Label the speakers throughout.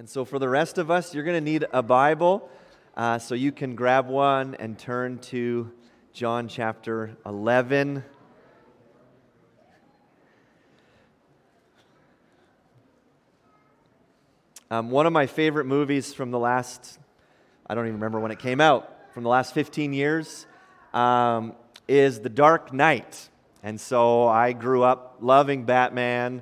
Speaker 1: And so, for the rest of us, you're going to need a Bible. Uh, so, you can grab one and turn to John chapter 11. Um, one of my favorite movies from the last, I don't even remember when it came out, from the last 15 years, um, is The Dark Knight. And so I grew up loving Batman.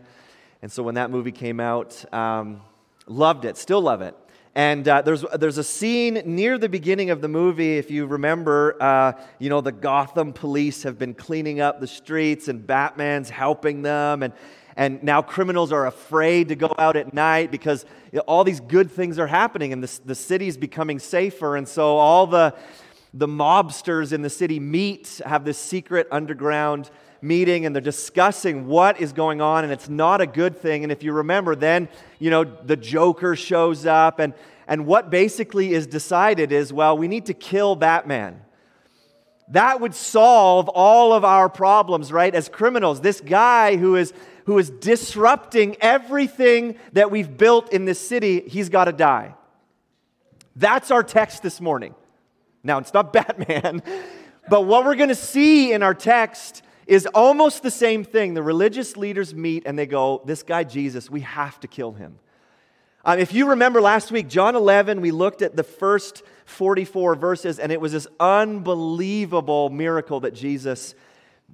Speaker 1: And so when that movie came out, um, loved it, still love it. And uh, there's, there's a scene near the beginning of the movie, if you remember, uh, you know, the Gotham police have been cleaning up the streets and Batman's helping them. And, and now criminals are afraid to go out at night because you know, all these good things are happening and the, the city's becoming safer. And so all the, the mobsters in the city meet, have this secret underground meeting, and they're discussing what is going on, and it's not a good thing. And if you remember, then, you know, the Joker shows up, and, and what basically is decided is, well, we need to kill Batman. That would solve all of our problems, right? As criminals, this guy who is who is disrupting everything that we've built in this city, he's got to die. That's our text this morning. Now, it's not Batman, but what we're going to see in our text is almost the same thing. The religious leaders meet and they go, This guy Jesus, we have to kill him. Um, if you remember last week, John 11, we looked at the first 44 verses, and it was this unbelievable miracle that Jesus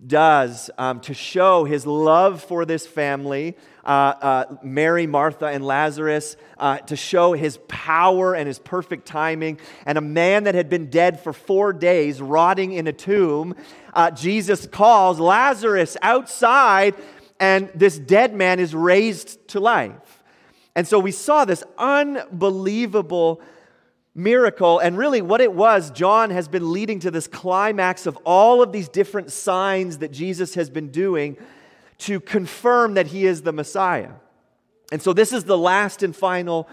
Speaker 1: does um, to show his love for this family, uh, uh, Mary, Martha, and Lazarus, uh, to show his power and his perfect timing. And a man that had been dead for four days, rotting in a tomb, uh, Jesus calls Lazarus outside, and this dead man is raised to life. And so we saw this unbelievable miracle. And really, what it was, John has been leading to this climax of all of these different signs that Jesus has been doing to confirm that he is the Messiah. And so, this is the last and final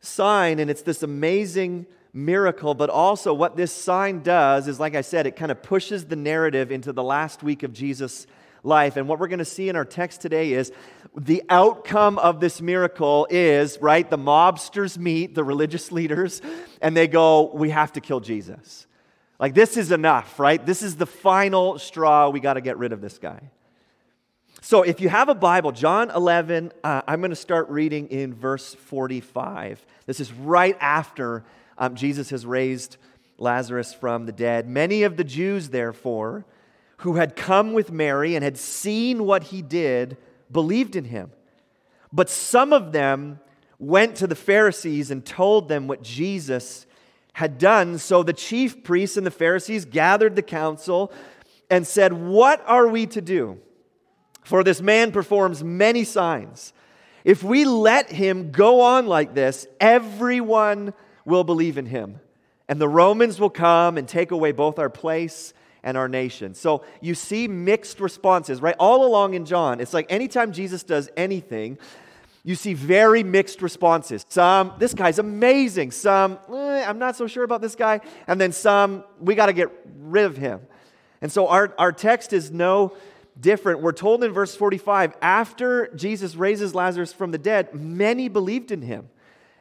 Speaker 1: sign, and it's this amazing miracle. But also, what this sign does is, like I said, it kind of pushes the narrative into the last week of Jesus' life. And what we're going to see in our text today is the outcome of this miracle is, right, the mobsters meet the religious leaders and they go, We have to kill Jesus. Like, this is enough, right? This is the final straw. We got to get rid of this guy. So, if you have a Bible, John 11, uh, I'm going to start reading in verse 45. This is right after um, Jesus has raised Lazarus from the dead. Many of the Jews, therefore, who had come with Mary and had seen what he did believed in him. But some of them went to the Pharisees and told them what Jesus had done. So the chief priests and the Pharisees gathered the council and said, What are we to do? For this man performs many signs. If we let him go on like this, everyone will believe in him. And the Romans will come and take away both our place and our nation. So you see mixed responses, right? All along in John, it's like anytime Jesus does anything, you see very mixed responses. Some, this guy's amazing. Some, eh, I'm not so sure about this guy. And then some, we got to get rid of him. And so our, our text is no different. We're told in verse 45 after Jesus raises Lazarus from the dead, many believed in him.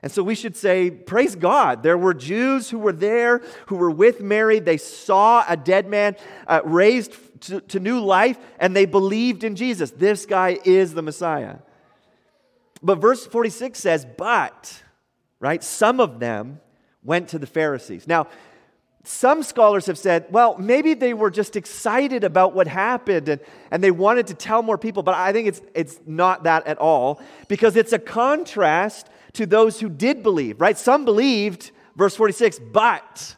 Speaker 1: And so we should say, Praise God. There were Jews who were there, who were with Mary. They saw a dead man uh, raised to, to new life, and they believed in Jesus. This guy is the Messiah. But verse 46 says, But, right, some of them went to the Pharisees. Now, some scholars have said, well, maybe they were just excited about what happened and, and they wanted to tell more people, but I think it's, it's not that at all because it's a contrast to those who did believe, right? Some believed, verse 46, but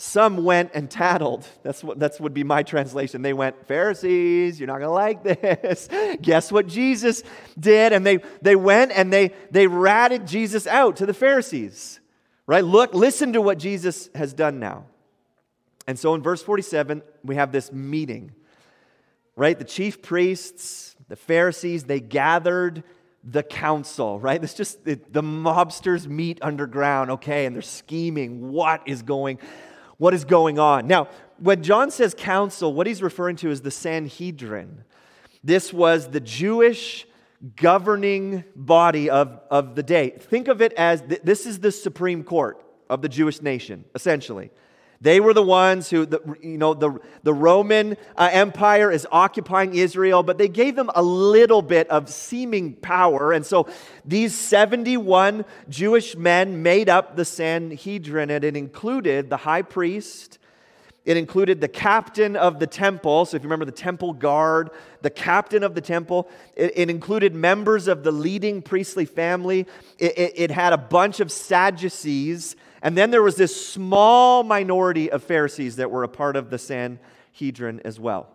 Speaker 1: some went and tattled. That's what that's would be my translation. They went, Pharisees, you're not gonna like this. Guess what Jesus did? And they they went and they they ratted Jesus out to the Pharisees. Right? Look, listen to what Jesus has done now. And so in verse 47, we have this meeting. Right? The chief priests, the Pharisees, they gathered the council, right? It's just it, the mobsters meet underground, okay, and they're scheming. What is going what is going on? Now, when John says council, what he's referring to is the Sanhedrin. This was the Jewish governing body of, of the day. Think of it as th- this is the Supreme Court of the Jewish nation, essentially. They were the ones who, the, you know, the, the Roman uh, Empire is occupying Israel, but they gave them a little bit of seeming power. And so these 71 Jewish men made up the Sanhedrin, and it included the high priest, it included the captain of the temple. So, if you remember the temple guard, the captain of the temple, it, it included members of the leading priestly family. It, it, it had a bunch of Sadducees and then there was this small minority of Pharisees that were a part of the Sanhedrin as well.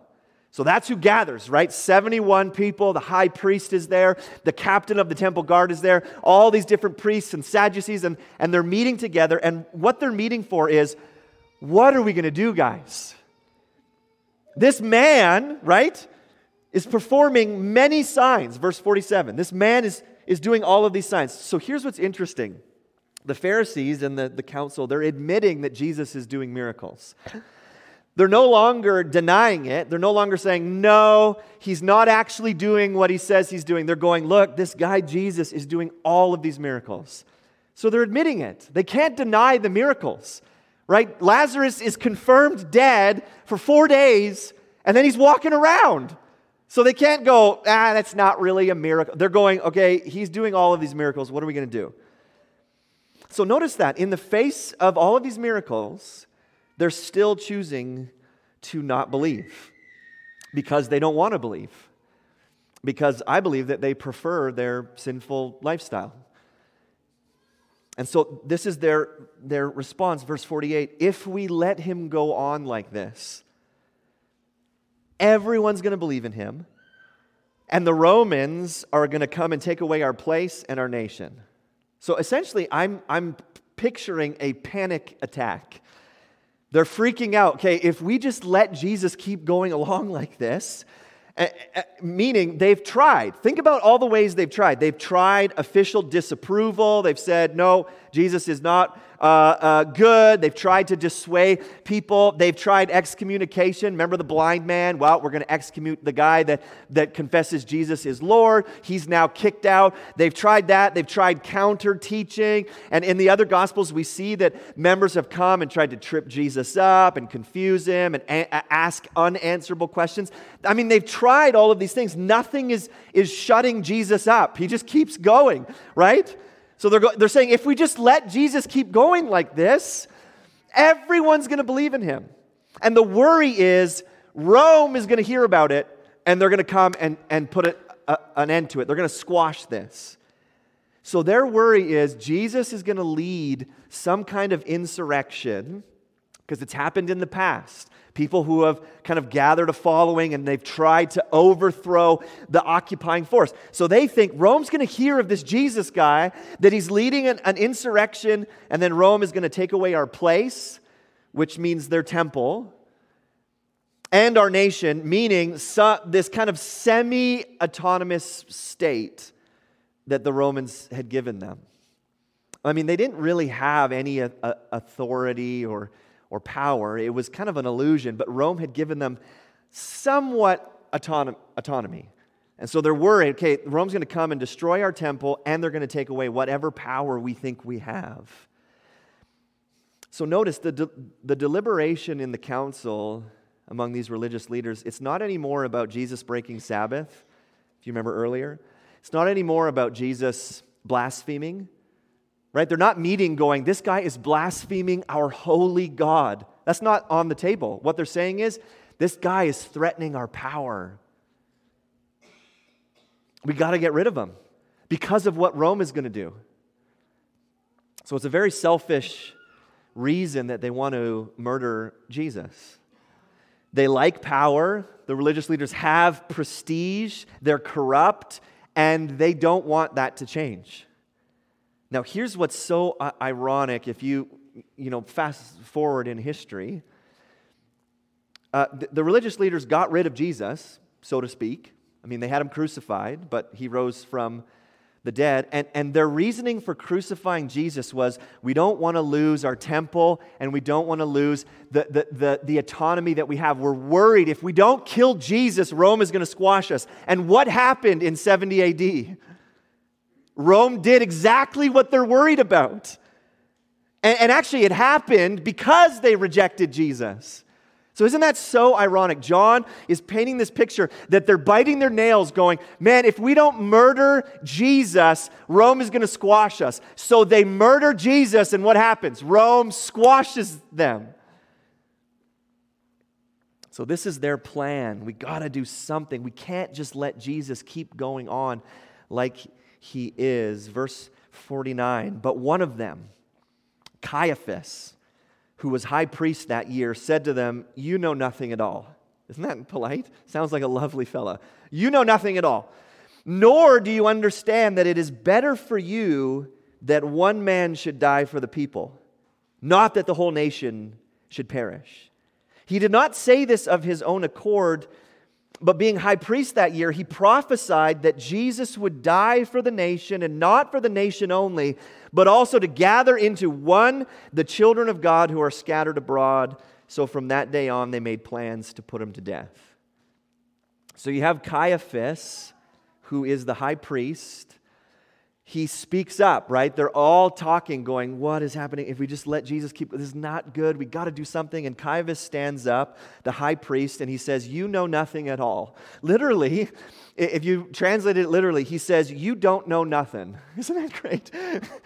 Speaker 1: So that's who gathers, right? 71 people. The high priest is there. The captain of the temple guard is there. All these different priests and Sadducees, and, and they're meeting together. And what they're meeting for is what are we going to do, guys? This man, right, is performing many signs. Verse 47. This man is, is doing all of these signs. So here's what's interesting the Pharisees and the, the council, they're admitting that Jesus is doing miracles. They're no longer denying it. They're no longer saying, no, he's not actually doing what he says he's doing. They're going, look, this guy Jesus is doing all of these miracles. So they're admitting it. They can't deny the miracles, right? Lazarus is confirmed dead for four days, and then he's walking around. So they can't go, ah, that's not really a miracle. They're going, okay, he's doing all of these miracles. What are we going to do? So notice that in the face of all of these miracles, they're still choosing to not believe because they don't want to believe. Because I believe that they prefer their sinful lifestyle. And so this is their, their response, verse 48 if we let him go on like this, everyone's going to believe in him, and the Romans are going to come and take away our place and our nation. So essentially, I'm, I'm picturing a panic attack. They're freaking out. Okay, if we just let Jesus keep going along like this, uh, uh, meaning they've tried. Think about all the ways they've tried. They've tried official disapproval. They've said, no, Jesus is not uh, uh, good. They've tried to dissuade people. They've tried excommunication. Remember the blind man? Well, we're going to excommunicate the guy that, that confesses Jesus is Lord. He's now kicked out. They've tried that. They've tried counter teaching. And in the other gospels, we see that members have come and tried to trip Jesus up and confuse him and a- ask unanswerable questions. I mean, they've tried all of these things. Nothing is, is shutting Jesus up. He just keeps going, right? So they're, go- they're saying if we just let Jesus keep going like this, everyone's going to believe in him. And the worry is Rome is going to hear about it and they're going to come and, and put a, a, an end to it. They're going to squash this. So their worry is Jesus is going to lead some kind of insurrection because it's happened in the past people who have kind of gathered a following and they've tried to overthrow the occupying force. So they think Rome's going to hear of this Jesus guy, that he's leading an, an insurrection, and then Rome is going to take away our place, which means their temple, and our nation, meaning so, this kind of semi autonomous state that the Romans had given them. I mean, they didn't really have any authority or or power. It was kind of an illusion, but Rome had given them somewhat autonom- autonomy. And so they're worried okay, Rome's going to come and destroy our temple, and they're going to take away whatever power we think we have. So notice the, de- the deliberation in the council among these religious leaders, it's not anymore about Jesus breaking Sabbath, if you remember earlier. It's not anymore about Jesus blaspheming right? They're not meeting going, this guy is blaspheming our holy God. That's not on the table. What they're saying is, this guy is threatening our power. We got to get rid of him because of what Rome is going to do. So it's a very selfish reason that they want to murder Jesus. They like power, the religious leaders have prestige, they're corrupt, and they don't want that to change. Now, here's what's so uh, ironic if you, you know, fast forward in history. Uh, the, the religious leaders got rid of Jesus, so to speak. I mean, they had him crucified, but he rose from the dead. And, and their reasoning for crucifying Jesus was we don't want to lose our temple and we don't want to lose the, the, the, the autonomy that we have. We're worried if we don't kill Jesus, Rome is going to squash us. And what happened in 70 AD? Rome did exactly what they're worried about. And, and actually, it happened because they rejected Jesus. So, isn't that so ironic? John is painting this picture that they're biting their nails, going, Man, if we don't murder Jesus, Rome is going to squash us. So they murder Jesus, and what happens? Rome squashes them. So, this is their plan. We got to do something. We can't just let Jesus keep going on like he is. Verse 49 But one of them, Caiaphas, who was high priest that year, said to them, You know nothing at all. Isn't that polite? Sounds like a lovely fella. You know nothing at all. Nor do you understand that it is better for you that one man should die for the people, not that the whole nation should perish. He did not say this of his own accord but being high priest that year, he prophesied that Jesus would die for the nation and not for the nation only, but also to gather into one the children of God who are scattered abroad. So from that day on, they made plans to put him to death. So you have Caiaphas, who is the high priest, he speaks up, right? They're all talking, going, What is happening? If we just let Jesus keep, this is not good. We got to do something. And Caiaphas stands up, the high priest, and he says, You know nothing at all. Literally, if you translate it literally, he says, You don't know nothing. Isn't that great?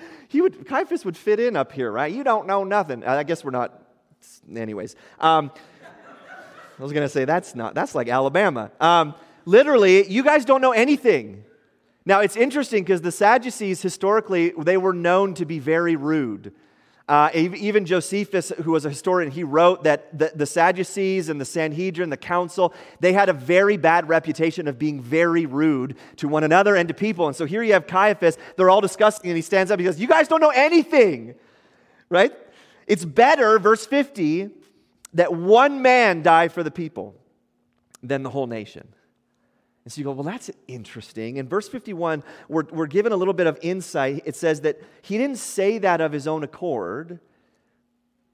Speaker 1: he would, Caiaphas would fit in up here, right? You don't know nothing. I guess we're not, anyways. Um, I was going to say, That's not, that's like Alabama. Um, literally, you guys don't know anything. Now, it's interesting because the Sadducees, historically, they were known to be very rude. Uh, even Josephus, who was a historian, he wrote that the, the, Sadducees and the Sanhedrin, the council, they had a very bad reputation of being very rude to one another and to people. And so here you have Caiaphas, they're all discussing, and he stands up and he goes, You guys don't know anything, right? It's better, verse 50, that one man die for the people than the whole nation. And so you go, well, that's interesting. In verse 51, we're, we're given a little bit of insight. It says that he didn't say that of his own accord,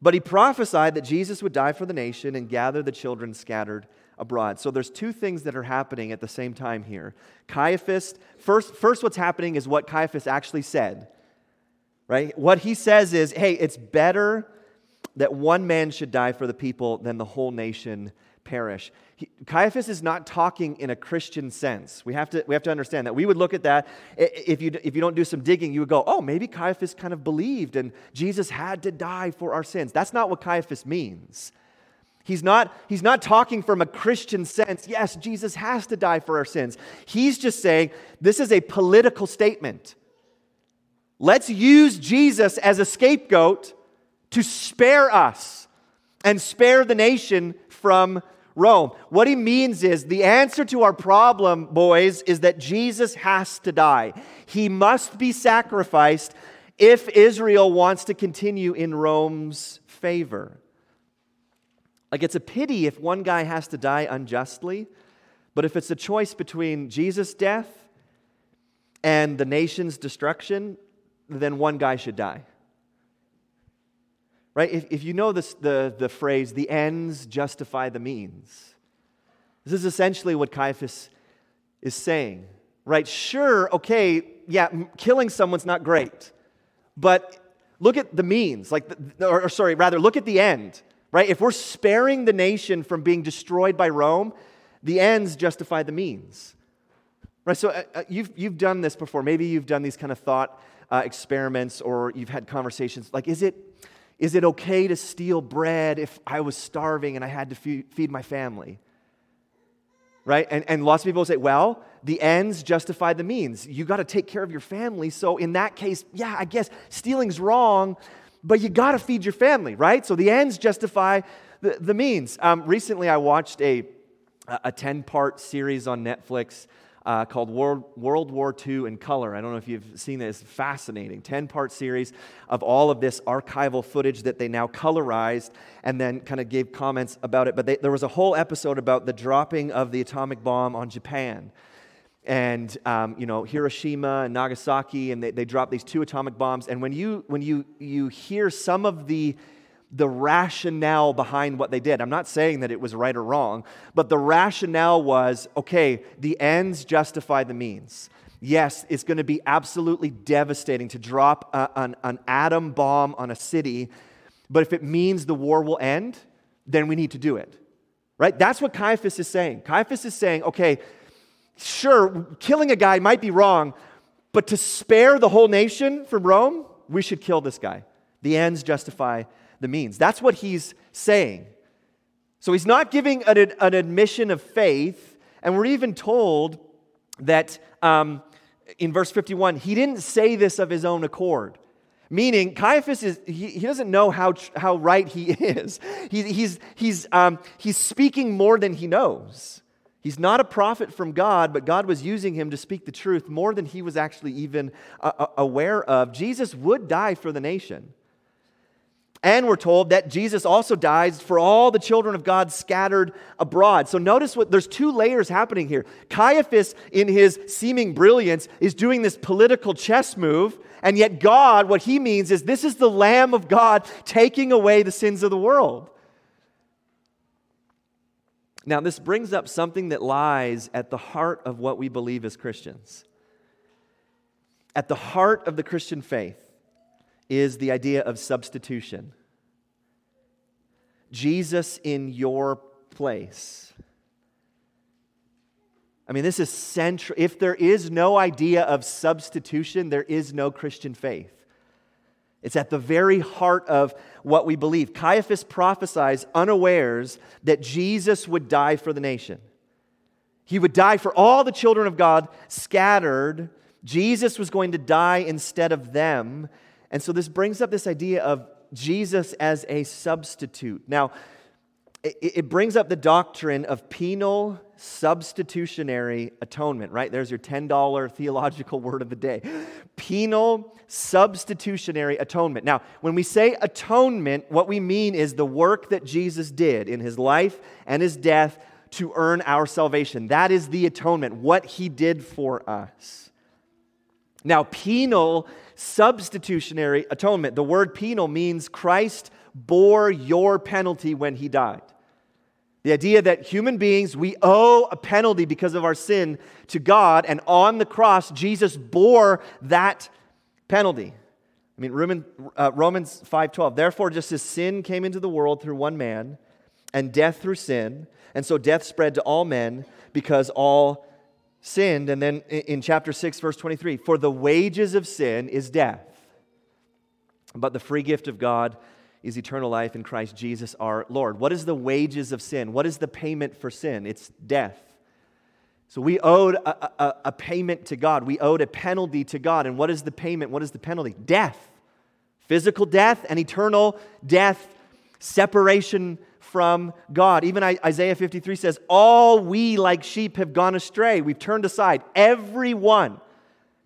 Speaker 1: but he prophesied that Jesus would die for the nation and gather the children scattered abroad. So there's two things that are happening at the same time here. Caiaphas, first, first what's happening is what Caiaphas actually said, right? What he says is, hey, it's better that one man should die for the people than the whole nation perish. He, Caiaphas is not talking in a Christian sense. We have, to, we have to understand that. We would look at that. If you, if you don't do some digging, you would go, oh, maybe Caiaphas kind of believed and Jesus had to die for our sins. That's not what Caiaphas means. He's not, he's not talking from a Christian sense. Yes, Jesus has to die for our sins. He's just saying this is a political statement. Let's use Jesus as a scapegoat to spare us and spare the nation from Rome. What he means is the answer to our problem, boys, is that Jesus has to die. He must be sacrificed if Israel wants to continue in Rome's favor. Like, it's a pity if one guy has to die unjustly, but if it's a choice between Jesus' death and the nation's destruction, then one guy should die right? If, if you know this, the, the phrase, the ends justify the means, this is essentially what Caiaphas is saying, right? Sure, okay, yeah, killing someone's not great, but look at the means, like, the, or, or sorry, rather, look at the end, right? If we're sparing the nation from being destroyed by Rome, the ends justify the means. Right, so uh, uh you've, you've done this before. Maybe you've done these kind of thought uh, experiments or you've had conversations. Like, is it, is it okay to steal bread if I was starving and I had to feed my family? Right? And, and lots of people say, well, the ends justify the means. You got to take care of your family. So, in that case, yeah, I guess stealing's wrong, but you got to feed your family, right? So, the ends justify the, the means. Um, recently, I watched a, a 10 part series on Netflix uh, called World, World War II in Color. I don't know if you've seen this. Fascinating. 10 part series of all of this archival footage that they now colorized and then kind of gave comments about it. But they, there was a whole episode about the dropping of the atomic bomb on Japan. and um, you know Hiroshima and Nagasaki, and they, they dropped these two atomic bombs. And when you when you you hear some of the the rationale behind what they did. I'm not saying that it was right or wrong, but the rationale was okay, the ends justify the means. Yes, it's going to be absolutely devastating to drop a, an, an atom bomb on a city, but if it means the war will end, then we need to do it. Right? That's what Caiaphas is saying. Caiaphas is saying, okay, sure, killing a guy might be wrong, but to spare the whole nation from Rome, we should kill this guy. The ends justify the means. That's what he's saying. So he's not giving an, an admission of faith, and we're even told that um, in verse 51, he didn't say this of his own accord. Meaning, Caiaphas is, he, he doesn't know how, how right he is. He, he's, he's, um, he's speaking more than he knows. He's not a prophet from God, but God was using him to speak the truth more than he was actually even uh, uh, aware of. Jesus would die for the nation. And we're told that Jesus also dies for all the children of God scattered abroad. So notice what there's two layers happening here. Caiaphas, in his seeming brilliance, is doing this political chess move. And yet, God, what he means is this is the Lamb of God taking away the sins of the world. Now, this brings up something that lies at the heart of what we believe as Christians. At the heart of the Christian faith is the idea of substitution. Jesus in your place. I mean, this is central. If there is no idea of substitution, there is no Christian faith. It's at the very heart of what we believe. Caiaphas prophesies unawares that Jesus would die for the nation. He would die for all the children of God scattered. Jesus was going to die instead of them. And so this brings up this idea of Jesus as a substitute. Now, it, brings up the doctrine of penal substitutionary atonement, right? There's your $10 theological word of the day. Penal substitutionary atonement. Now, when we say atonement, what we mean is the work that Jesus did in his life and his death to earn our salvation. That is the atonement, what he did for us. Now, penal substitutionary atonement. The word penal means Christ bore your penalty when he died. The idea that human beings, we owe a penalty because of our sin to God, and on the cross, Jesus bore that penalty. I mean, Roman, uh, Romans 5.12, therefore, just as sin came into the world through one man, and death through sin, and so death spread to all men because all sinned. And then in chapter 6, verse 23, for the wages of sin is death, but the free gift of God is eternal life in Christ Jesus our Lord. What is the wages of sin? What is the payment for sin? It's death. So we owed a, a, a, payment to God. We owed a penalty to God. And what is the payment? What is the penalty? Death. Physical death and eternal death, separation from God. Even Isaiah 53 says, All we like sheep have gone astray. We've turned aside, everyone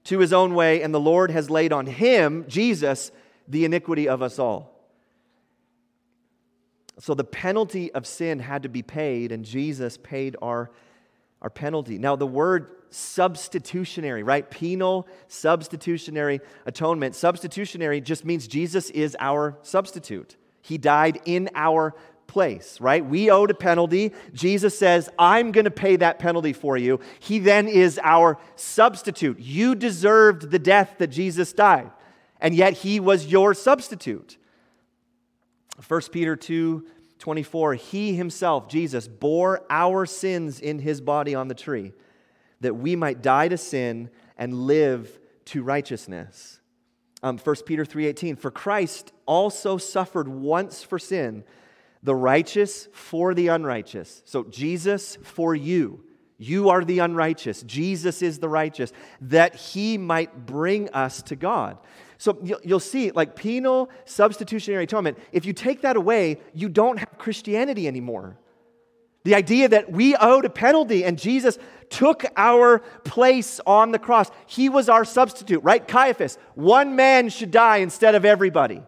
Speaker 1: to his own way, and the Lord has laid on him, Jesus, the iniquity of us all. So the penalty of sin had to be paid, and Jesus paid our, our penalty. Now, the word substitutionary, right? Penal, substitutionary atonement. Substitutionary just means Jesus is our substitute. He died in our place, right? We owed a penalty. Jesus says, I'm going to pay that penalty for you. He then is our substitute. You deserved the death that Jesus died, and yet he was your substitute. 1 Peter 2 24, he himself, Jesus, bore our sins in his body on the tree, that we might die to sin and live to righteousness. Um, 1 Peter 3:18, for Christ also suffered once for sin, the righteous for the unrighteous. So Jesus for you. You are the unrighteous. Jesus is the righteous, that he might bring us to God. So you'll see, like penal substitutionary atonement, if you take that away, you don't have Christianity anymore. The idea that we owed a penalty and Jesus took our place on the cross. He was our substitute, right? Caiaphas, one man should die instead of everybody.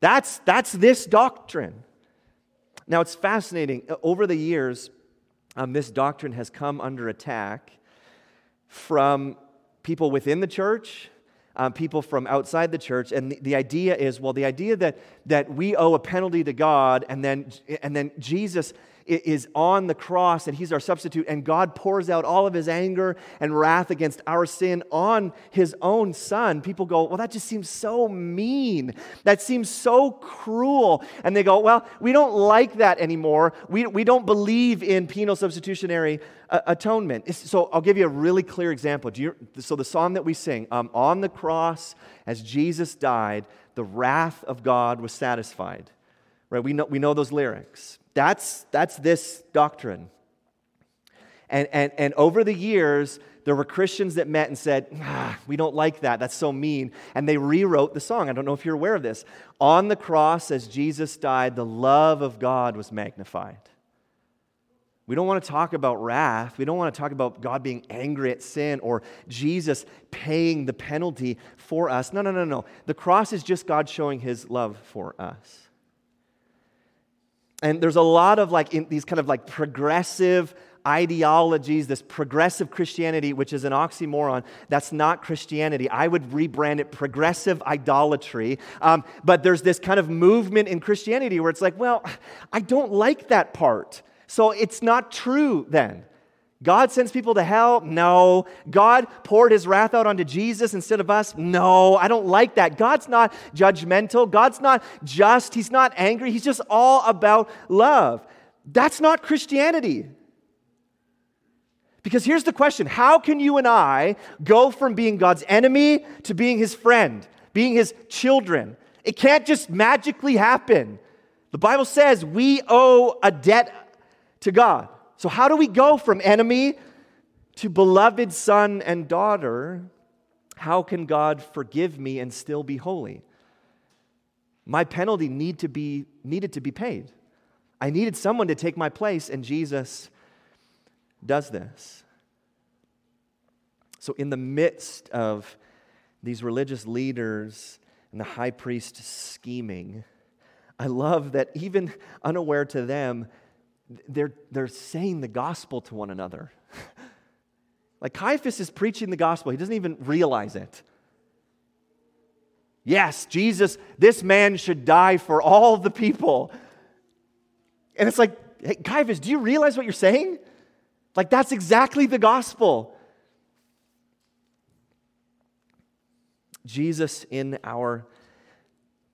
Speaker 1: That's, that's this doctrine. Now, it's fascinating. Over the years, um, this doctrine has come under attack from people within the church, um, people from outside the church. And the, the, idea is well, the idea that, that we owe a penalty to God, and then, and then Jesus is on the cross and he's our substitute, and God pours out all of his anger and wrath against our sin on his own son, people go, Well, that just seems so mean. That seems so cruel. And they go, Well, we don't like that anymore. We, we don't believe in penal substitutionary uh, atonement. So I'll give you a really clear example. You, so the song that we sing, um, On the cross, as Jesus died, the wrath of God was satisfied. Right? We know, we know those lyrics. That's, that's this doctrine. And, and, and over the years, there were Christians that met and said, ah, We don't like that. That's so mean. And they rewrote the song. I don't know if you're aware of this. On the cross, as Jesus died, the love of God was magnified. We don't want to talk about wrath. We don't want to talk about God being angry at sin or Jesus paying the penalty for us. No, no, no, no. The cross is just God showing his love for us. And there's a lot of like these kind of like progressive ideologies, this progressive Christianity, which is an oxymoron. That's not Christianity. I would rebrand it progressive idolatry. Um, but there's this kind of movement in Christianity where it's like, well, I don't like that part. So it's not true then. God sends people to hell? No. God poured his wrath out onto Jesus instead of us? No. I don't like that. God's not judgmental. God's not just. He's not angry. He's just all about love. That's not Christianity. Because here's the question How can you and I go from being God's enemy to being his friend, being his children? It can't just magically happen. The Bible says we owe a debt to God. So, how do we go from enemy to beloved son and daughter? How can God forgive me and still be holy? My penalty need to be, needed to be paid. I needed someone to take my place, and Jesus does this. So, in the midst of these religious leaders and the high priest scheming, I love that even unaware to them, they're, they're saying the gospel to one another. like Caiaphas is preaching the gospel, he doesn't even realize it. Yes, Jesus, this man should die for all the people. And it's like, hey, Caiaphas, do you realize what you're saying? Like, that's exactly the gospel. Jesus in our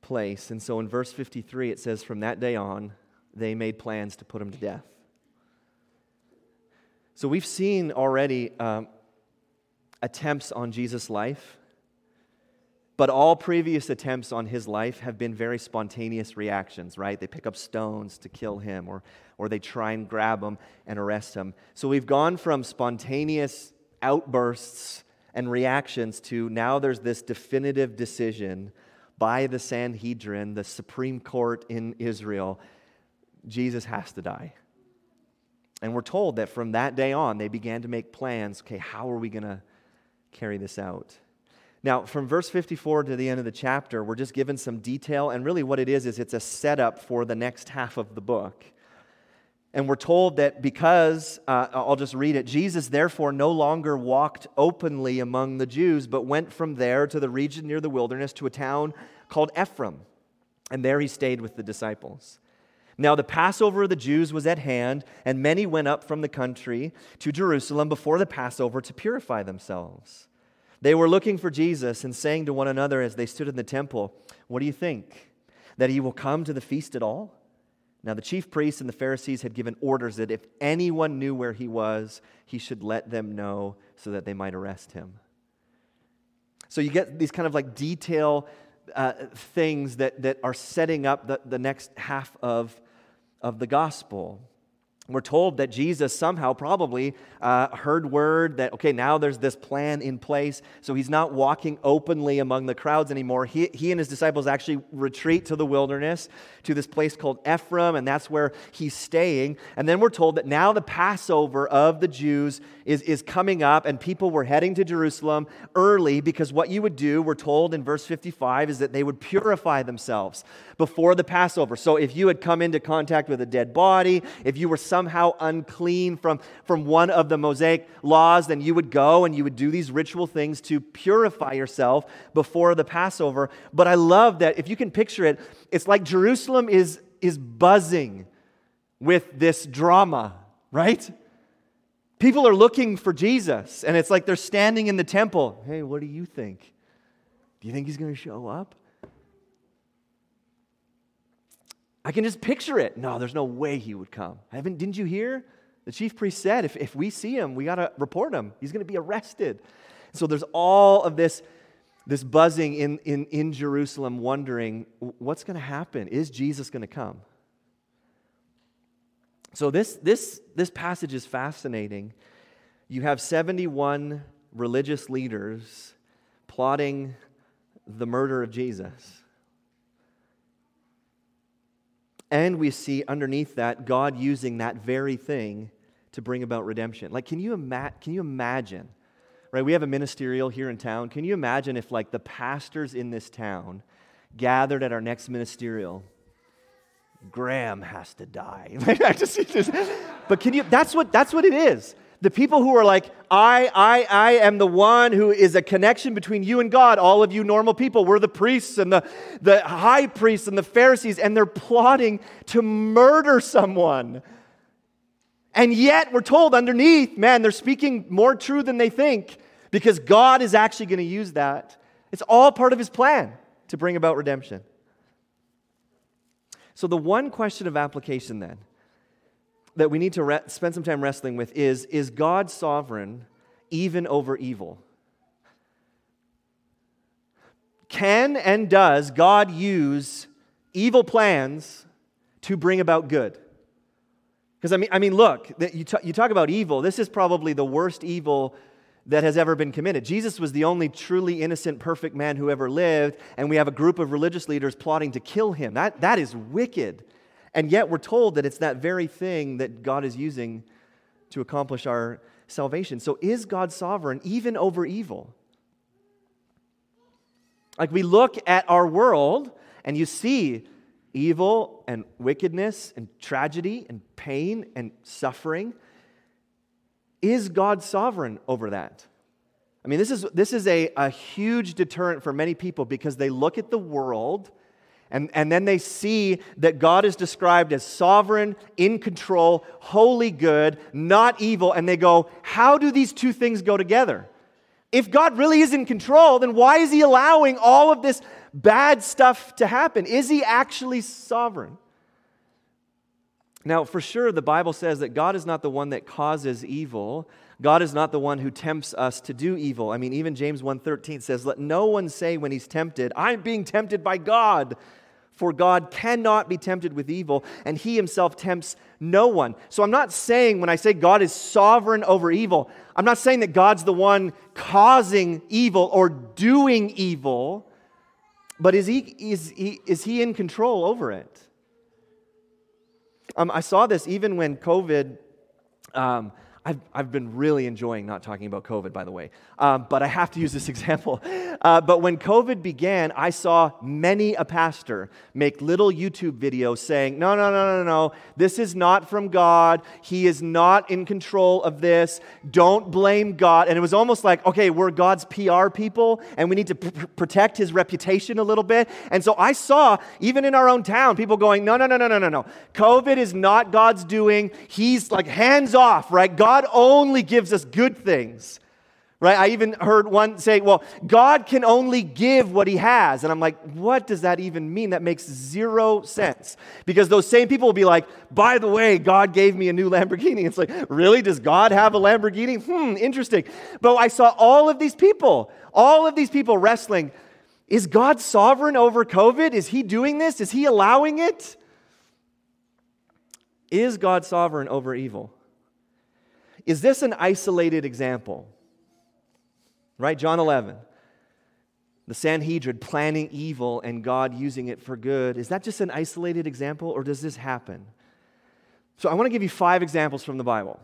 Speaker 1: place. And so in verse 53, it says, From that day on, they made plans to put him to death. So we've seen already um, attempts on Jesus' life, but all previous attempts on his life have been very spontaneous reactions, right? They pick up stones to kill him, or, or they try and grab him and arrest him. So we've gone from spontaneous outbursts and reactions to now there's this definitive decision by the Sanhedrin, the Supreme Court in Israel, Jesus has to die. And we're told that from that day on, they began to make plans okay, how are we going to carry this out? Now, from verse 54 to the end of the chapter, we're just given some detail, and really what it is, is it's a setup for the next half of the book. And we're told that because, uh, I'll just read it, Jesus therefore no longer walked openly among the Jews, but went from there to the region near the wilderness to a town called Ephraim. And there he stayed with the disciples. Now, the Passover of the Jews was at hand, and many went up from the country to Jerusalem before the Passover to purify themselves. They were looking for Jesus and saying to one another as they stood in the temple, What do you think? That he will come to the feast at all? Now, the chief priests and the Pharisees had given orders that if anyone knew where he was, he should let them know so that they might arrest him. So you get these kind of like detail uh, things that, that are setting up the, the next half of of the gospel. We're told that Jesus somehow probably uh, heard word that, okay, now there's this plan in place. So he's not walking openly among the crowds anymore. He, he and his disciples actually retreat to the wilderness, to this place called Ephraim, and that's where he's staying. And then we're told that now the Passover of the Jews is, is coming up, and people were heading to Jerusalem early because what you would do, we're told in verse 55, is that they would purify themselves before the Passover. So if you had come into contact with a dead body, if you were somehow unclean from, from one of the Mosaic laws, then you would go and you would do these ritual things to purify yourself before the Passover. But I love that if you can picture it, it's like Jerusalem is, is buzzing with this drama, right? People are looking for Jesus, and it's like they're standing in the temple. Hey, what do you think? Do you think he's going to show up? I can just picture it. No, there's no way he would come. Haven't, didn't you hear? The chief priest said, if, if we see him, we got to report him. He's going to be arrested. So there's all of this, this buzzing in, in, in Jerusalem, wondering what's going to happen? Is Jesus going to come? So this, this, this passage is fascinating. You have 71 religious leaders plotting the murder of Jesus. And we see underneath that God using that very thing to bring about redemption. Like, can you, ima- can you imagine? Right, we have a ministerial here in town. Can you imagine if, like, the pastors in this town gathered at our next ministerial Graham has to die. but can you, that's what, that's what it is. The people who are like, I, I, I am the one who is a connection between you and God, all of you normal people, we're the priests and the, the high priests and the Pharisees, and they're plotting to murder someone. And yet we're told underneath, man, they're speaking more true than they think because God is actually going to use that. It's all part of his plan to bring about redemption. So, the one question of application then that we need to re- spend some time wrestling with is Is God sovereign even over evil? Can and does God use evil plans to bring about good? Because I mean, I mean, look, you, t- you talk about evil. This is probably the worst evil that has ever been committed. Jesus was the only truly innocent, perfect man who ever lived, and we have a group of religious leaders plotting to kill him. That, that is wicked. And yet we're told that it's that very thing that God is using to accomplish our salvation. So is God sovereign even over evil? Like we look at our world and you see evil and wickedness and tragedy and pain and suffering. Is God sovereign over that? I mean, this is, this is a, a huge deterrent for many people because they look at the world and, and then they see that God is described as sovereign, in control, holy good, not evil, and they go, How do these two things go together? If God really is in control, then why is He allowing all of this bad stuff to happen? Is He actually sovereign? Now, for sure, the Bible says that God is not the one that causes evil. God is not the one who tempts us to do evil. I mean, even James 1:13 says, "Let no one say when he's tempted, I'm being tempted by God." For God cannot be tempted with evil, and he himself tempts no one. So I'm not saying when I say God is sovereign over evil, I'm not saying that God's the one causing evil or doing evil, but is he, is he, is he in control over it? Um, I saw this even when COVID. Um, I've, I've been really enjoying not talking about COVID, by the way, um, but I have to use this example. Uh, but when COVID began, I saw many a pastor make little YouTube videos saying, no, no, no, no, no, this is not from God. He is not in control of this. Don't blame God. And it was almost like, okay, we're God's PR people and we need to pr- protect his reputation a little bit. And so I saw, even in our own town, people going, no, no, no, no, no, no, no. COVID is not God's doing. He's like hands off, right? God only gives us good things. Right? I even heard one say, well, God can only give what he has. And I'm like, what does that even mean? That makes zero sense. Because those same people will be like, by the way, God gave me a new Lamborghini. It's like, really? Does God have a Lamborghini? Hmm, interesting. But I saw all of these people, all of these people wrestling. Is God sovereign over COVID? Is he doing this? Is he allowing it? Is God sovereign over evil? Is this an isolated example? Right? John 11. The Sanhedrin planning evil and God using it for good. Is that just an isolated example or does this happen? So I want to give you five examples from the Bible.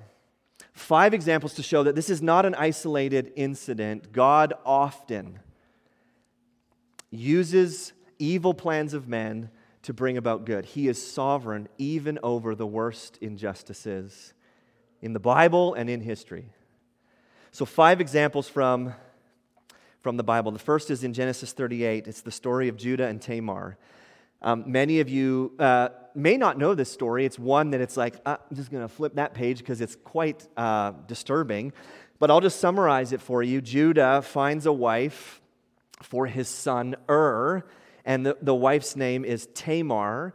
Speaker 1: Five examples to show that this is not an isolated incident. God often uses evil plans of men to bring about good. He is sovereign even over the worst injustices in the Bible and in history. So, five examples from, from the Bible. The first is in Genesis 38, it's the story of Judah and Tamar. Um, many of you uh, may not know this story. It's one that it's like, uh, I'm just going to flip that page because it's quite uh, disturbing. But I'll just summarize it for you. Judah finds a wife for his son Ur, and the, the wife's name is Tamar.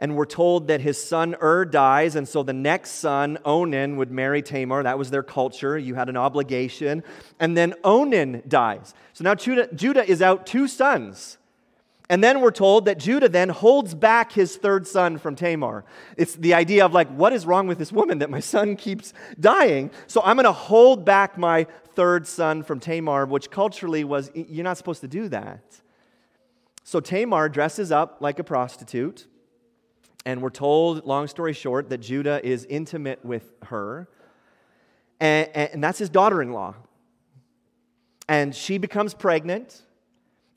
Speaker 1: And we're told that his son Ur dies, and so the next son, Onan, would marry Tamar. That was their culture. You had an obligation. And then Onan dies. So now Judah, Judah is out two sons. And then we're told that Judah then holds back his third son from Tamar. It's the idea of like, what is wrong with this woman that my son keeps dying? So I'm going to hold back my third son from Tamar, which culturally was, you're not supposed to do that. So Tamar dresses up like a prostitute. And we're told, long story short, that Judah is intimate with her. And, and that's his daughter in law. And she becomes pregnant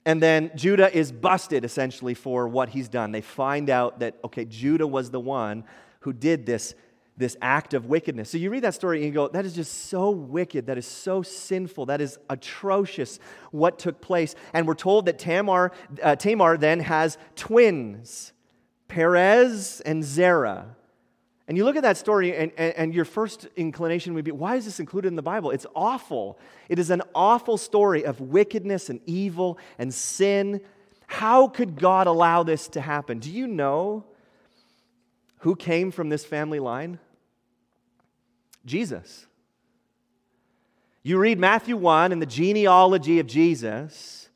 Speaker 1: and then Judah is busted essentially for what he's done. They find out that, okay, Judah was the one who did this, this act of wickedness. So you read that story and you go, that is just so wicked. That is so sinful. That is atrocious what took place. And we're told that Tamar, uh, Tamar then has twins, Perez and Zerah. And you look at that story, and, and, and, your first inclination would be, why is this included in the Bible? It's awful. It is an awful story of wickedness and evil and sin. How could God allow this to happen? Do you know who came from this family line? Jesus. You read Matthew 1 and the genealogy of Jesus,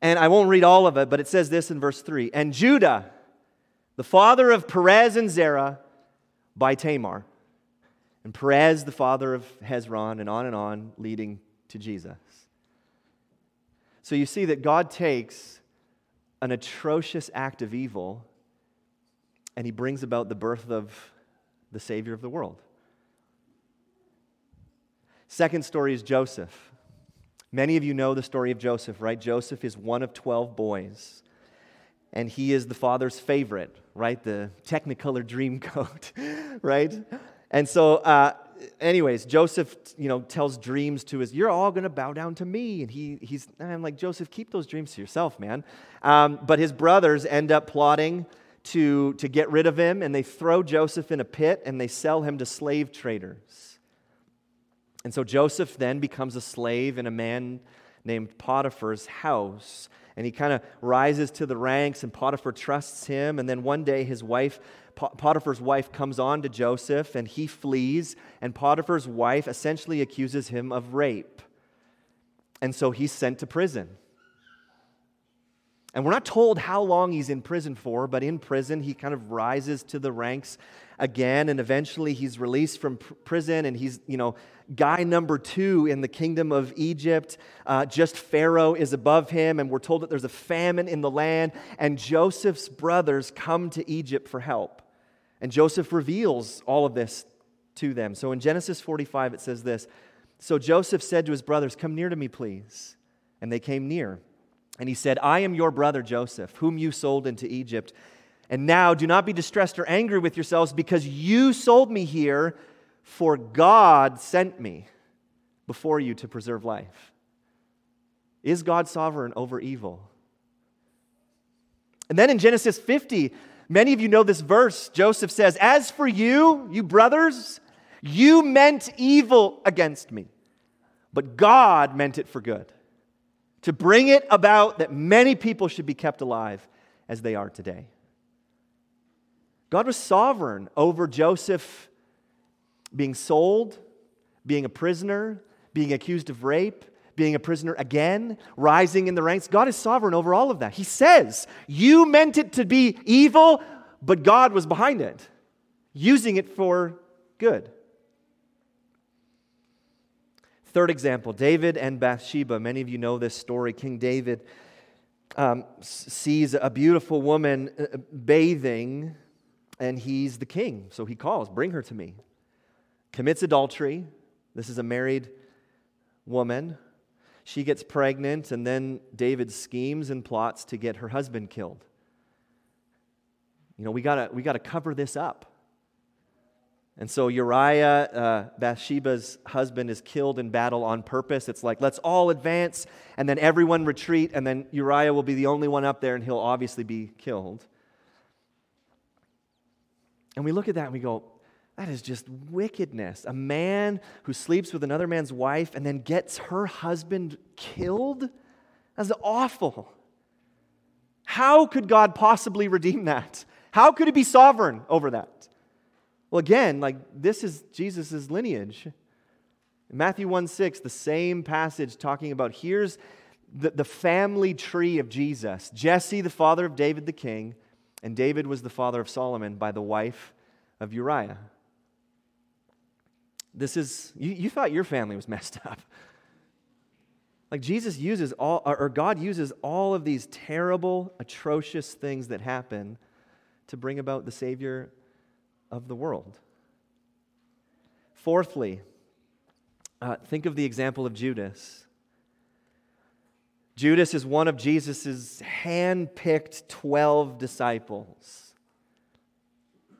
Speaker 1: and I won't read all of it, but it says this in verse 3 And Judah, the father of Perez and Zerah, by Tamar. And Perez, the father of Hezron, and on and on, leading to Jesus. So you see that God takes an atrocious act of evil and he brings about the birth of the Savior of the world. Second story is Joseph. Many of you know the story of Joseph, right? Joseph is one of 12 boys, and he is the father's favorite right? The Technicolor Dreamcoat, right? And so, uh, anyways, Joseph, you know, tells dreams to his, you're all going to bow down to me. And he, he's, and I'm like, Joseph, keep those dreams to yourself, man. Um, but his brothers end up plotting to, to get rid of him, and they throw Joseph in a pit and they sell him to slave traders. And so Joseph then becomes a slave in a man named Potiphar's house and he kind of rises to the ranks, and Potiphar trusts him. And then one day, his wife, Potiphar's wife, comes on to Joseph, and he flees, and Potiphar's wife essentially accuses him of rape. And so he's sent to prison. And we're not told how long he's in prison for, but in prison, he kind of rises to the ranks again, and eventually he's released from pr- prison, and he's, you know, guy number two in the kingdom of Egypt. Uh, just Pharaoh is above him, and we're told that there's a famine in the land, and Joseph's brothers come to Egypt for help. And Joseph reveals all of this to them. So in Genesis 45, it says this So Joseph said to his brothers, Come near to me, please. And they came near. And he said, I am your brother Joseph, whom you sold into Egypt. And now do not be distressed or angry with yourselves because you sold me here for God sent me before you to preserve life. Is God sovereign over evil? And then in Genesis 50, many of you know this verse. Joseph says, As for you, you brothers, you meant evil against me, but God meant it for good, to bring it about that many people should be kept alive as they are today. God was sovereign over Joseph being sold, being a prisoner, being accused of rape, being a prisoner again, rising in the ranks. God is sovereign over all of that. He says, You meant it to be evil, but God was behind it, using it for good. Third example David and Bathsheba. Many of you know this story. King David um, sees a beautiful woman uh, bathing, and he's the king. So he calls, Bring her to me commits adultery. This is a married woman. She gets pregnant, and then David schemes and plots to get her husband killed. you know, we gotta, we gotta cover this up. And so Uriah, uh, Bathsheba's husband, is killed in battle on purpose. It's like, let's all advance, and then everyone retreat, and then Uriah will be the only one up there, and he'll obviously be killed. And we look at that and we go, that is just wickedness. A man who sleeps with another man's wife and then gets her husband killed? That's awful. How could God possibly redeem that? How could he be sovereign over that? Well, again, like this is Jesus' lineage. In Matthew 1 6, the same passage talking about here's the, the family tree of Jesus Jesse, the father of David the king, and David was the father of Solomon by the wife of Uriah. This is, you, you thought your family was messed up. Like Jesus uses all, or God uses all of these terrible, atrocious things that happen to bring about the Savior of the world. Fourthly, uh, think of the example of Judas. Judas is one of Jesus' hand picked 12 disciples.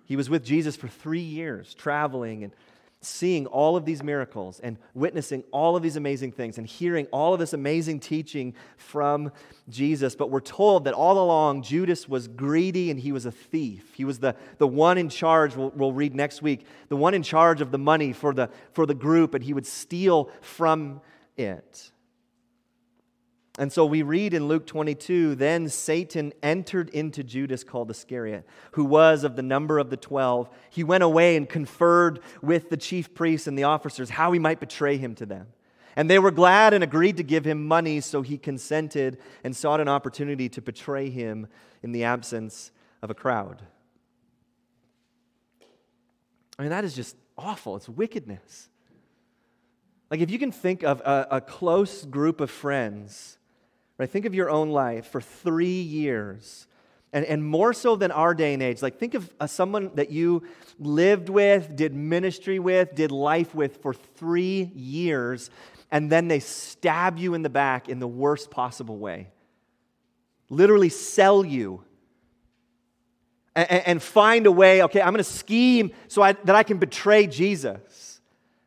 Speaker 1: He was with Jesus for three years, traveling and seeing all of these miracles and witnessing all of these amazing things and hearing all of this amazing teaching from Jesus. But we're told that all along Judas was greedy and he was a thief. He was the, the one in charge, we'll, we'll read next week, the one in charge of the money for the, for the group, and he would steal from it. And so we read in Luke 22 then Satan entered into Judas called Iscariot, who was of the number of the twelve. He went away and conferred with the chief priests and the officers how he might betray him to them. And they were glad and agreed to give him money, so he consented and sought an opportunity to betray him in the absence of a crowd. I mean, that is just awful. It's wickedness. Like, if you can think of a, a close group of friends Right? Think of your own life for three years. And, and more so than our day and age, like think of uh, someone that you lived with, did ministry with, did life with for three years, and then they stab you in the back in the worst possible way. Literally sell you and, and find a way, okay, I'm going to scheme so I, that I can betray Jesus.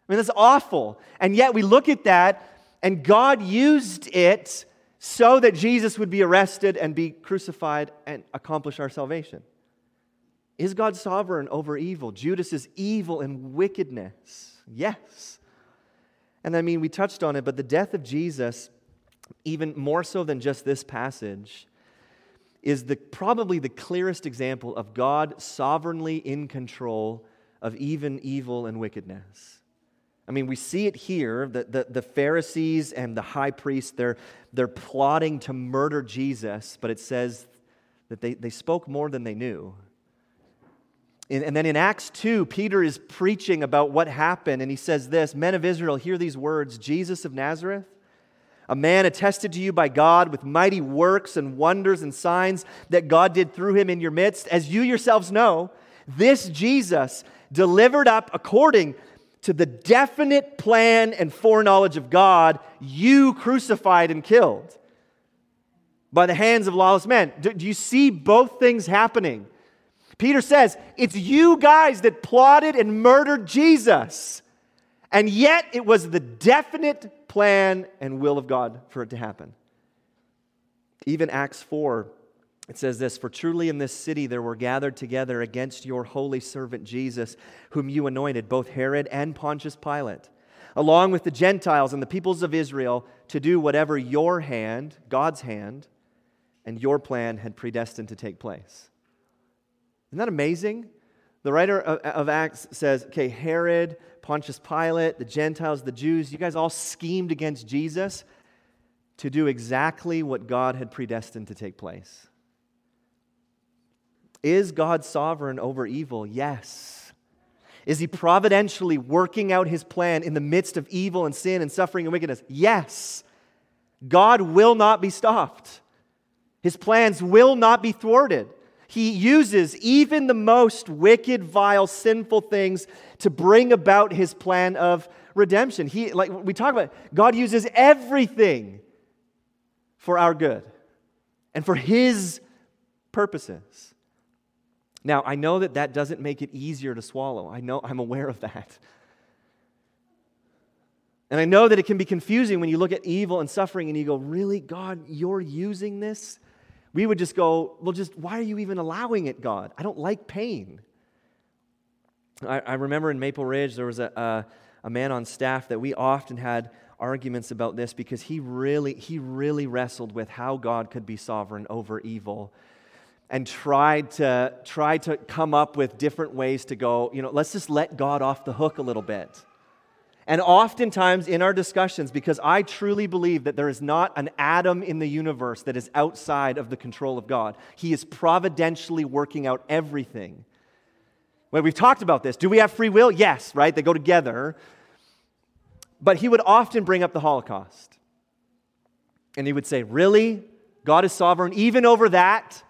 Speaker 1: I mean, that's awful. And yet we look at that, and God used it so that Jesus would be arrested and be crucified and accomplish our salvation. Is God sovereign over evil? Judas is evil and wickedness. Yes. And I mean, we touched on it, but the death of Jesus, even more so than just this passage, is the, probably the clearest example of God sovereignly in control of even evil and wickedness. I mean, we see it here that the, the Pharisees and the high priest, they're, they're plotting to murder Jesus, but it says that they, they spoke more than they knew. And, and then in Acts 2, Peter is preaching about what happened, and he says this Men of Israel, hear these words Jesus of Nazareth, a man attested to you by God with mighty works and wonders and signs that God did through him in your midst, as you yourselves know, this Jesus delivered up according to the definite plan and foreknowledge of God, you crucified and killed by the hands of lawless men. Do, do, you see both things happening? Peter says, It's you guys that plotted and murdered Jesus. And yet it was the definite plan and will of God for it to happen. Even Acts 4 it says this For truly in this city there were gathered together against your holy servant Jesus, whom you anointed, both Herod and Pontius Pilate, along with the Gentiles and the peoples of Israel, to do whatever your hand, God's hand, and your plan had predestined to take place. Isn't that amazing? The writer of Acts says, okay, Herod, Pontius Pilate, the Gentiles, the Jews, you guys all schemed against Jesus to do exactly what God had predestined to take place. Is God sovereign over evil? Yes. Is he providentially working out his plan in the midst of evil and sin and suffering and wickedness? Yes. God will not be stopped. His plans will not be thwarted. He uses even the most wicked, vile, sinful things to bring about his plan of redemption. He, like we talk about, God uses everything for our good and for his purposes. Now, I know that that doesn't make it easier to swallow. I know, I'm aware of that. And I know that it can be confusing when you look at evil and suffering and you go, Really, God, you're using this? We would just go, Well, just why are you even allowing it, God? I don't like pain. I, I remember in Maple Ridge, there was a, a, a man on staff that we often had arguments about this because he really, he really wrestled with how God could be sovereign over evil and tried to, tried to come up with different ways to go, you know, let's just let God off the hook a little bit. And oftentimes in our discussions, because I truly believe that there is not an atom in the universe that is outside of the control of God, He is providentially working out everything. Well, we've talked about this. Do we have free will? Yes, right? They go together. But he would often bring up the Holocaust. And he would say, Really? God is sovereign even over that?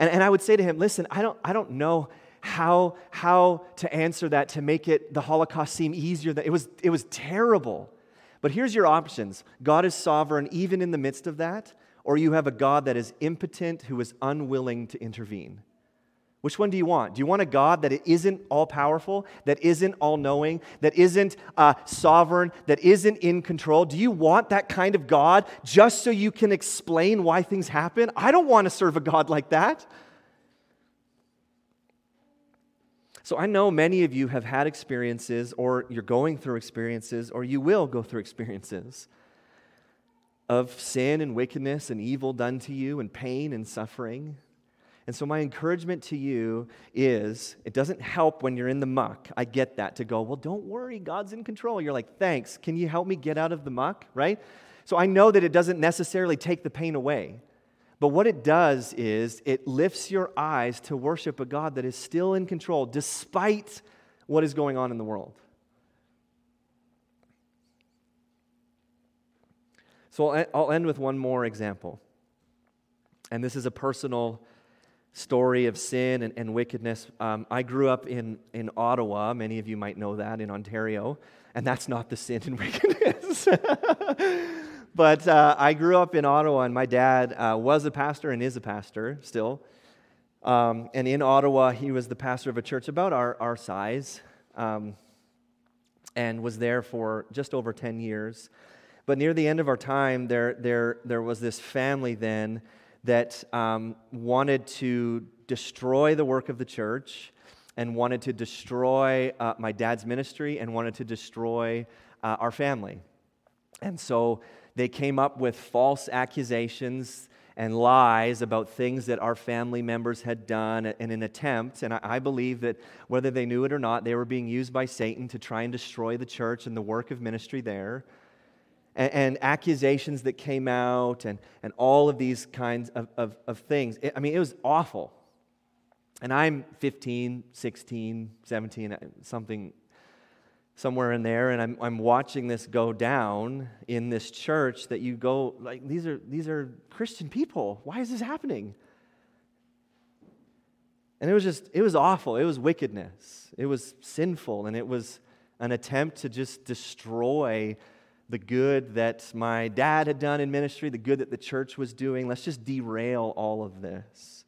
Speaker 1: And, and I would say to him, listen, I don't, I don't know how, how to answer that to make it the Holocaust seem easier. It was, it was terrible. But here's your options God is sovereign even in the midst of that, or you have a God that is impotent who is unwilling to intervene. Which one do you want? Do you want a God that isn't all powerful, that isn't all knowing, that isn't uh, sovereign, that isn't in control? Do you want that kind of God just so you can explain why things happen? I don't want to serve a God like that. So I know many of you have had experiences, or you're going through experiences, or you will go through experiences of sin and wickedness and evil done to you, and pain and suffering. And so, my encouragement to you is it doesn't help when you're in the muck. I get that to go, well, don't worry, God's in control. You're like, thanks. Can you help me get out of the muck, right? So, I know that it doesn't necessarily take the pain away. But what it does is it lifts your eyes to worship a God that is still in control despite what is going on in the world. So I'll end with one more example. And this is a personal story of sin and, and wickedness. Um, I grew up in, in Ottawa. Many of you might know that in Ontario. And that's not the sin and wickedness. but uh, I grew up in Ottawa, and my dad uh, was a pastor and is a pastor still. Um, and in Ottawa, he was the pastor of a church about our, our size um, and was there for just over 10 years. But near the end of our time, there, there, there was this family then that um, wanted to destroy the work of the church and wanted to destroy uh, my dad's ministry and wanted to destroy uh, our family. And so they came up with false accusations and lies about things that our family members had done in an attempt. And I believe that whether they knew it or not, they were being used by Satan to try and destroy the church and the work of ministry there and, and, accusations that came out and, and all of these kinds of, of, of things. It, I mean, it was awful. And I'm 15, 16, 17, uh, something somewhere in there, and I'm, I'm watching this go down in this church that you go, like, these are, these are Christian people. Why is this happening? And it was just, it was awful. It was wickedness. It was sinful, and it was an attempt to just destroy the good that my dad had done in ministry, the good that the church was doing. Let's just derail all of this.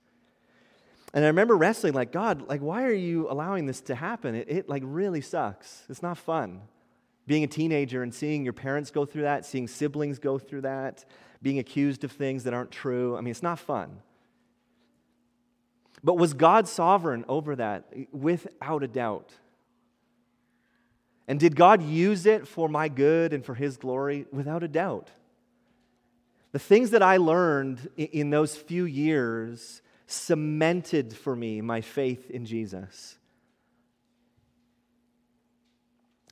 Speaker 1: And I remember wrestling like, God, like, why are you allowing this to happen? It, it like really sucks. It's not fun. Being a teenager and seeing your parents go through that, seeing siblings go through that, being accused of things that aren't true. I mean, it's not fun. But was God sovereign over that? Without a doubt. And did God use it for my good and for His glory? Without a doubt. The things that I learned in those few years cemented for me my faith in Jesus.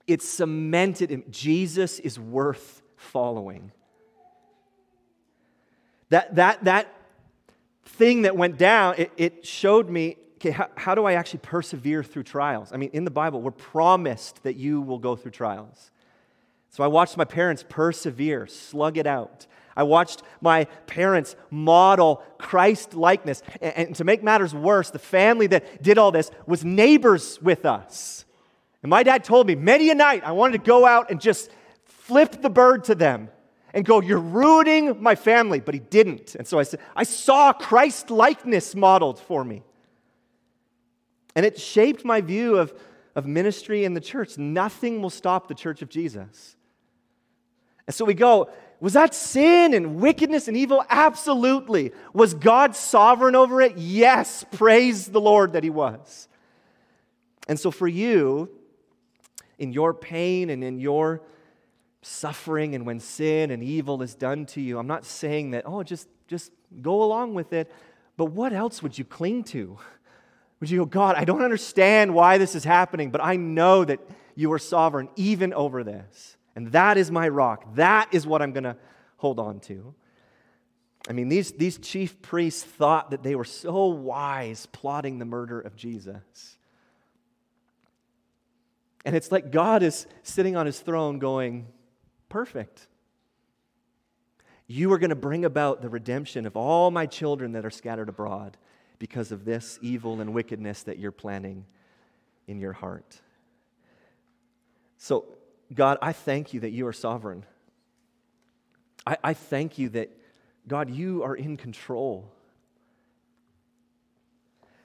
Speaker 1: It cemented him. Jesus is worth following. That, that, that thing that went down, it, it showed me okay, how, how do I actually persevere through trials? I mean, in the Bible, we're promised that you will go through trials. So I watched my parents persevere, slug it out. I watched my parents model Christ likeness. And, and, to make matters worse, the family that did all this was neighbors with us. And my dad told me many a night I wanted to go out and just flip the bird to them. and go, You're ruining my family. But he didn't. And so I said, I saw Christ likeness modeled for me. And it shaped my view of, of ministry in the church. Nothing will stop the church of Jesus. And so we go, was that sin and wickedness and evil? Absolutely. Was God sovereign over it? Yes. Praise the Lord that He was. And so for you, in your pain and in your suffering and when sin and evil is done to you, I'm not saying that, oh, just, just go along with it. But what else would you cling to? Would you go, God, I don't understand why this is happening, but I know that you are sovereign even over this. And that is my rock. That is what I'm going to hold on to. I mean, these, these chief priests thought that they were so wise plotting the murder of Jesus. And it's like God is sitting on his throne going, Perfect. You are going to bring about the redemption of all my children that are scattered abroad because of this evil and wickedness that you're planning in your heart. So, God, I thank you that you are sovereign. I, I thank you that, God, you are in control.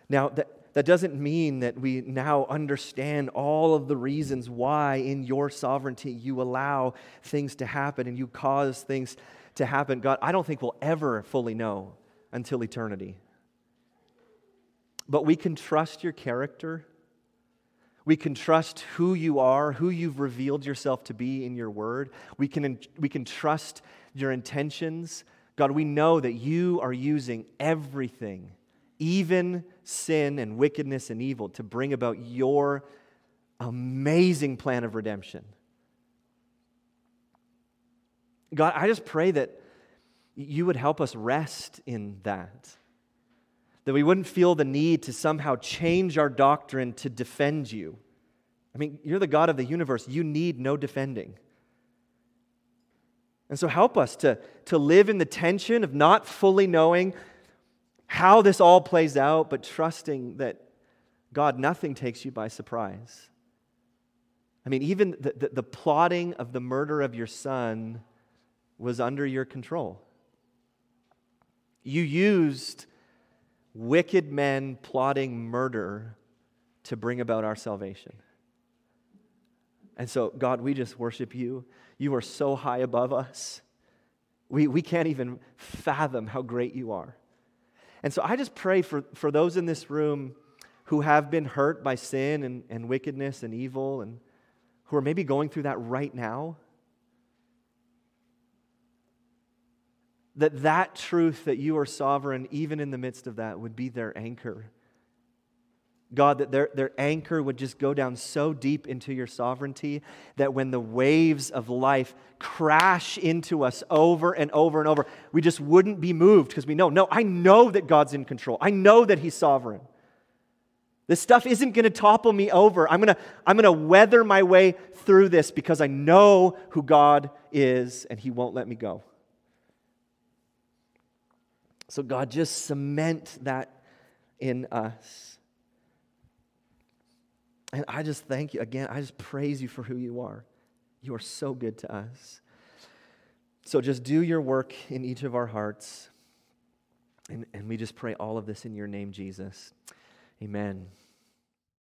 Speaker 1: Now, that, that doesn't mean that we now understand all of the reasons why, in your sovereignty, you allow things to happen and you cause things to happen. God, I don't think we'll ever fully know until eternity. But we can trust your character we can trust who you are, who you've revealed yourself to be in your word. We can, we can trust your intentions. God, we know that you are using everything, even sin and wickedness and evil, to bring about your amazing plan of redemption. God, I just pray that you would help us rest in that that we wouldn't feel the need to somehow change our doctrine to defend you. I mean, you're the God of the universe. You need no defending. And so help us to, to live in the tension of not fully knowing how this all plays out, but trusting that, God, nothing takes you by surprise. I mean, even the, the, the plotting of the murder of your son was under your control. You used wicked men plotting murder to bring about our salvation. And so, God, we just worship you. You are so high above us. We, we can't even fathom how great you are. And so I just pray for, for those in this room who have been hurt by sin and, and wickedness and evil and who are maybe going through that right now. That that truth that you are sovereign, even in the midst of that, would be their anchor. God, that their, their anchor would just go down so deep into your sovereignty that when the waves of life crash into us over and over and over, we just wouldn't be moved because we know, no, I know that God's in control. I know that He's sovereign. This stuff isn't going to topple me over. I'm going to I'm going to weather my way through this because I know who God is and He won't let me go. So, God, just cement that in us. And I just thank you. Again, I just praise you for who you are. You are so good to us. So, just do your work in each of our hearts. And, and we just pray all of this in your name, Jesus. Amen.